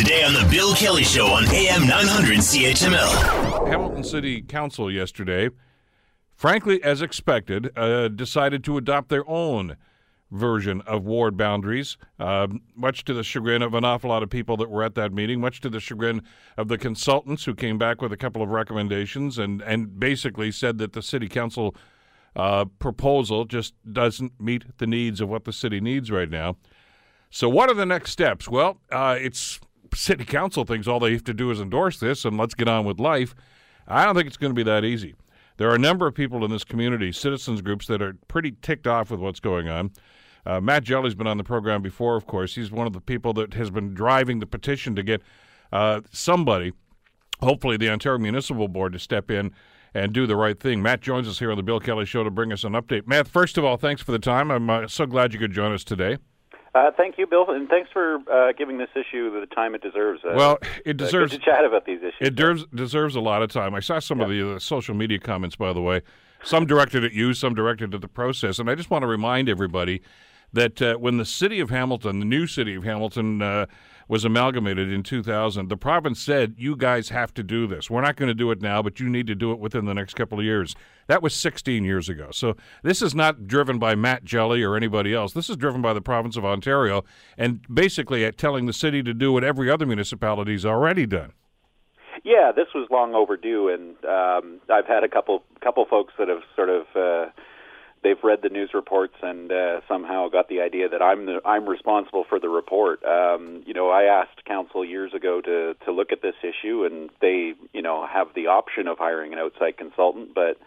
Today on The Bill Kelly Show on AM 900 CHML. Hamilton City Council yesterday, frankly, as expected, uh, decided to adopt their own version of ward boundaries, uh, much to the chagrin of an awful lot of people that were at that meeting, much to the chagrin of the consultants who came back with a couple of recommendations and, and basically said that the city council uh, proposal just doesn't meet the needs of what the city needs right now. So, what are the next steps? Well, uh, it's city council thinks all they have to do is endorse this and let's get on with life. I don't think it's going to be that easy. There are a number of people in this community, citizens groups, that are pretty ticked off with what's going on. Uh, Matt Jelly's been on the program before, of course. He's one of the people that has been driving the petition to get uh, somebody, hopefully the Ontario Municipal Board, to step in and do the right thing. Matt joins us here on the Bill Kelly Show to bring us an update. Matt, first of all, thanks for the time. I'm uh, so glad you could join us today. Uh, thank you, Bill, and thanks for uh, giving this issue the time it deserves. Uh, well, it deserves to chat about these issues. It deserves deserves a lot of time. I saw some of the uh, social media comments, by the way. Some directed at you, some directed at the process, and I just want to remind everybody that uh, when the city of Hamilton, the new city of Hamilton, uh, was amalgamated in 2000, the province said, You guys have to do this. We're not going to do it now, but you need to do it within the next couple of years. That was 16 years ago. So this is not driven by Matt Jelly or anybody else. This is driven by the province of Ontario and basically at telling the city to do what every other municipality's already done. Yeah, this was long overdue, and um, I've had a couple couple folks that have sort of uh, they've read the news reports and uh, somehow got the idea that I'm the I'm responsible for the report. Um, you know, I asked council years ago to to look at this issue, and they you know have the option of hiring an outside consultant, but.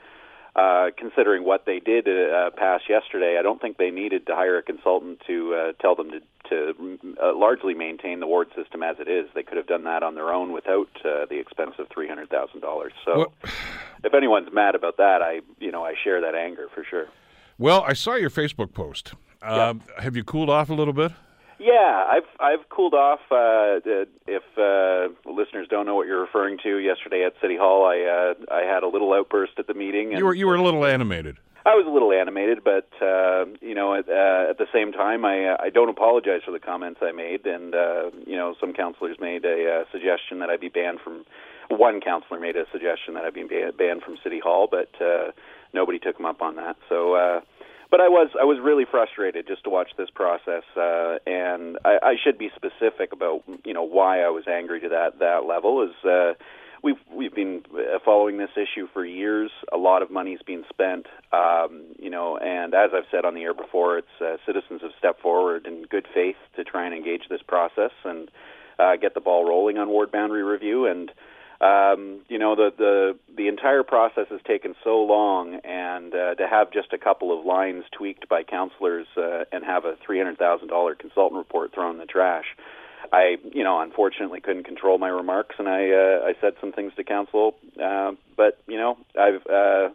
Uh, considering what they did uh, pass yesterday, I don't think they needed to hire a consultant to uh, tell them to, to uh, largely maintain the ward system as it is. They could have done that on their own without uh, the expense of three hundred thousand dollars. So, well, if anyone's mad about that, I you know I share that anger for sure. Well, I saw your Facebook post. Uh, Have you cooled off a little bit? Yeah, I've I've cooled off. Uh, if uh, listeners don't know what you're referring to, yesterday at City Hall, I uh, I had a little outburst at the meeting. And you were you were a little animated. I was a little animated, but uh, you know, at, uh, at the same time, I I don't apologize for the comments I made, and uh, you know, some councilors made a uh, suggestion that I be banned from. One councilor made a suggestion that I be banned from City Hall, but uh, nobody took him up on that. So. Uh, but I was I was really frustrated just to watch this process, uh, and I, I should be specific about you know why I was angry to that that level. Is uh, we've we've been uh, following this issue for years. A lot of money's been spent, um, you know, and as I've said on the air before, it's uh, citizens have stepped forward in good faith to try and engage this process and uh, get the ball rolling on ward boundary review and um, you know the the the entire process has taken so long, and uh, to have just a couple of lines tweaked by councilors uh, and have a three hundred thousand dollar consultant report thrown in the trash. I, you know, unfortunately couldn't control my remarks, and I, uh, I said some things to council. Uh, but you know, I've, uh,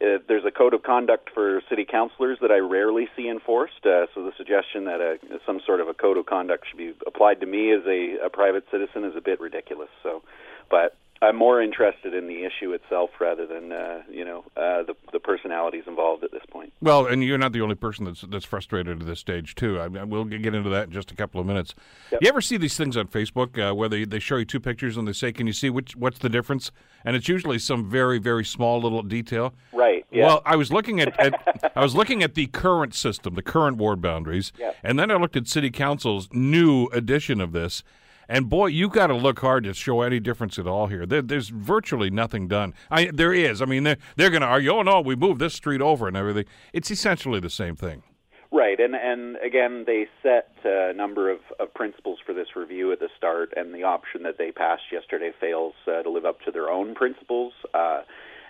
uh, there's a code of conduct for city councilors that I rarely see enforced. Uh, so the suggestion that a, some sort of a code of conduct should be applied to me as a, a private citizen is a bit ridiculous. So but I'm more interested in the issue itself rather than uh, you know uh, the the personalities involved at this point. Well, and you're not the only person that's that's frustrated at this stage too. I mean, we'll get into that in just a couple of minutes. Yep. You ever see these things on Facebook uh, where they, they show you two pictures and they say, "Can you see which what's the difference?" And it's usually some very very small little detail. Right. Yeah. Well, I was looking at, at I was looking at the current system, the current ward boundaries, yep. and then I looked at City Council's new edition of this and boy, you got to look hard to show any difference at all here. There, there's virtually nothing done. I, there is. I mean, they're, they're going to argue, oh, no, we moved this street over and everything. It's essentially the same thing. Right, and and again, they set a number of, of principles for this review at the start, and the option that they passed yesterday fails uh, to live up to their own principles. Uh,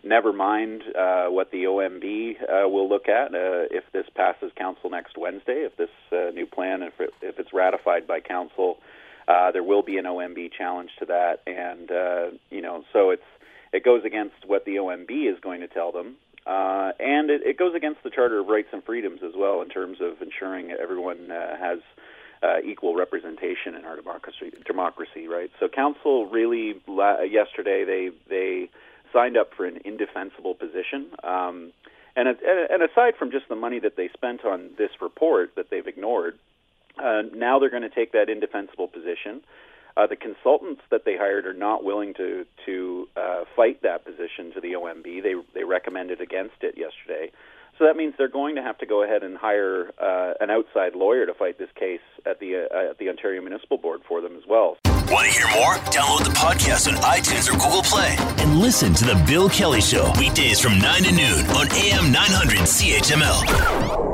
never mind uh, what the OMB uh, will look at uh, if this passes council next Wednesday. If this uh, new plan, if it, if it's ratified by council uh, there will be an OMB challenge to that, and uh, you know, so it's it goes against what the OMB is going to tell them, uh, and it, it goes against the Charter of Rights and Freedoms as well in terms of ensuring everyone uh, has uh, equal representation in our democracy. Democracy, right? So, council really la- yesterday they they signed up for an indefensible position. Um, and, and aside from just the money that they spent on this report that they've ignored, uh, now they're going to take that indefensible position. Uh, the consultants that they hired are not willing to to uh, fight that position to the OMB. They they recommended against it yesterday. So that means they're going to have to go ahead and hire uh, an outside lawyer to fight this case at the uh, at the Ontario Municipal Board for them as well. Want to hear more? Download the podcast on iTunes or Google Play and listen to the Bill Kelly Show weekdays from 9 to noon on AM 900 CHML.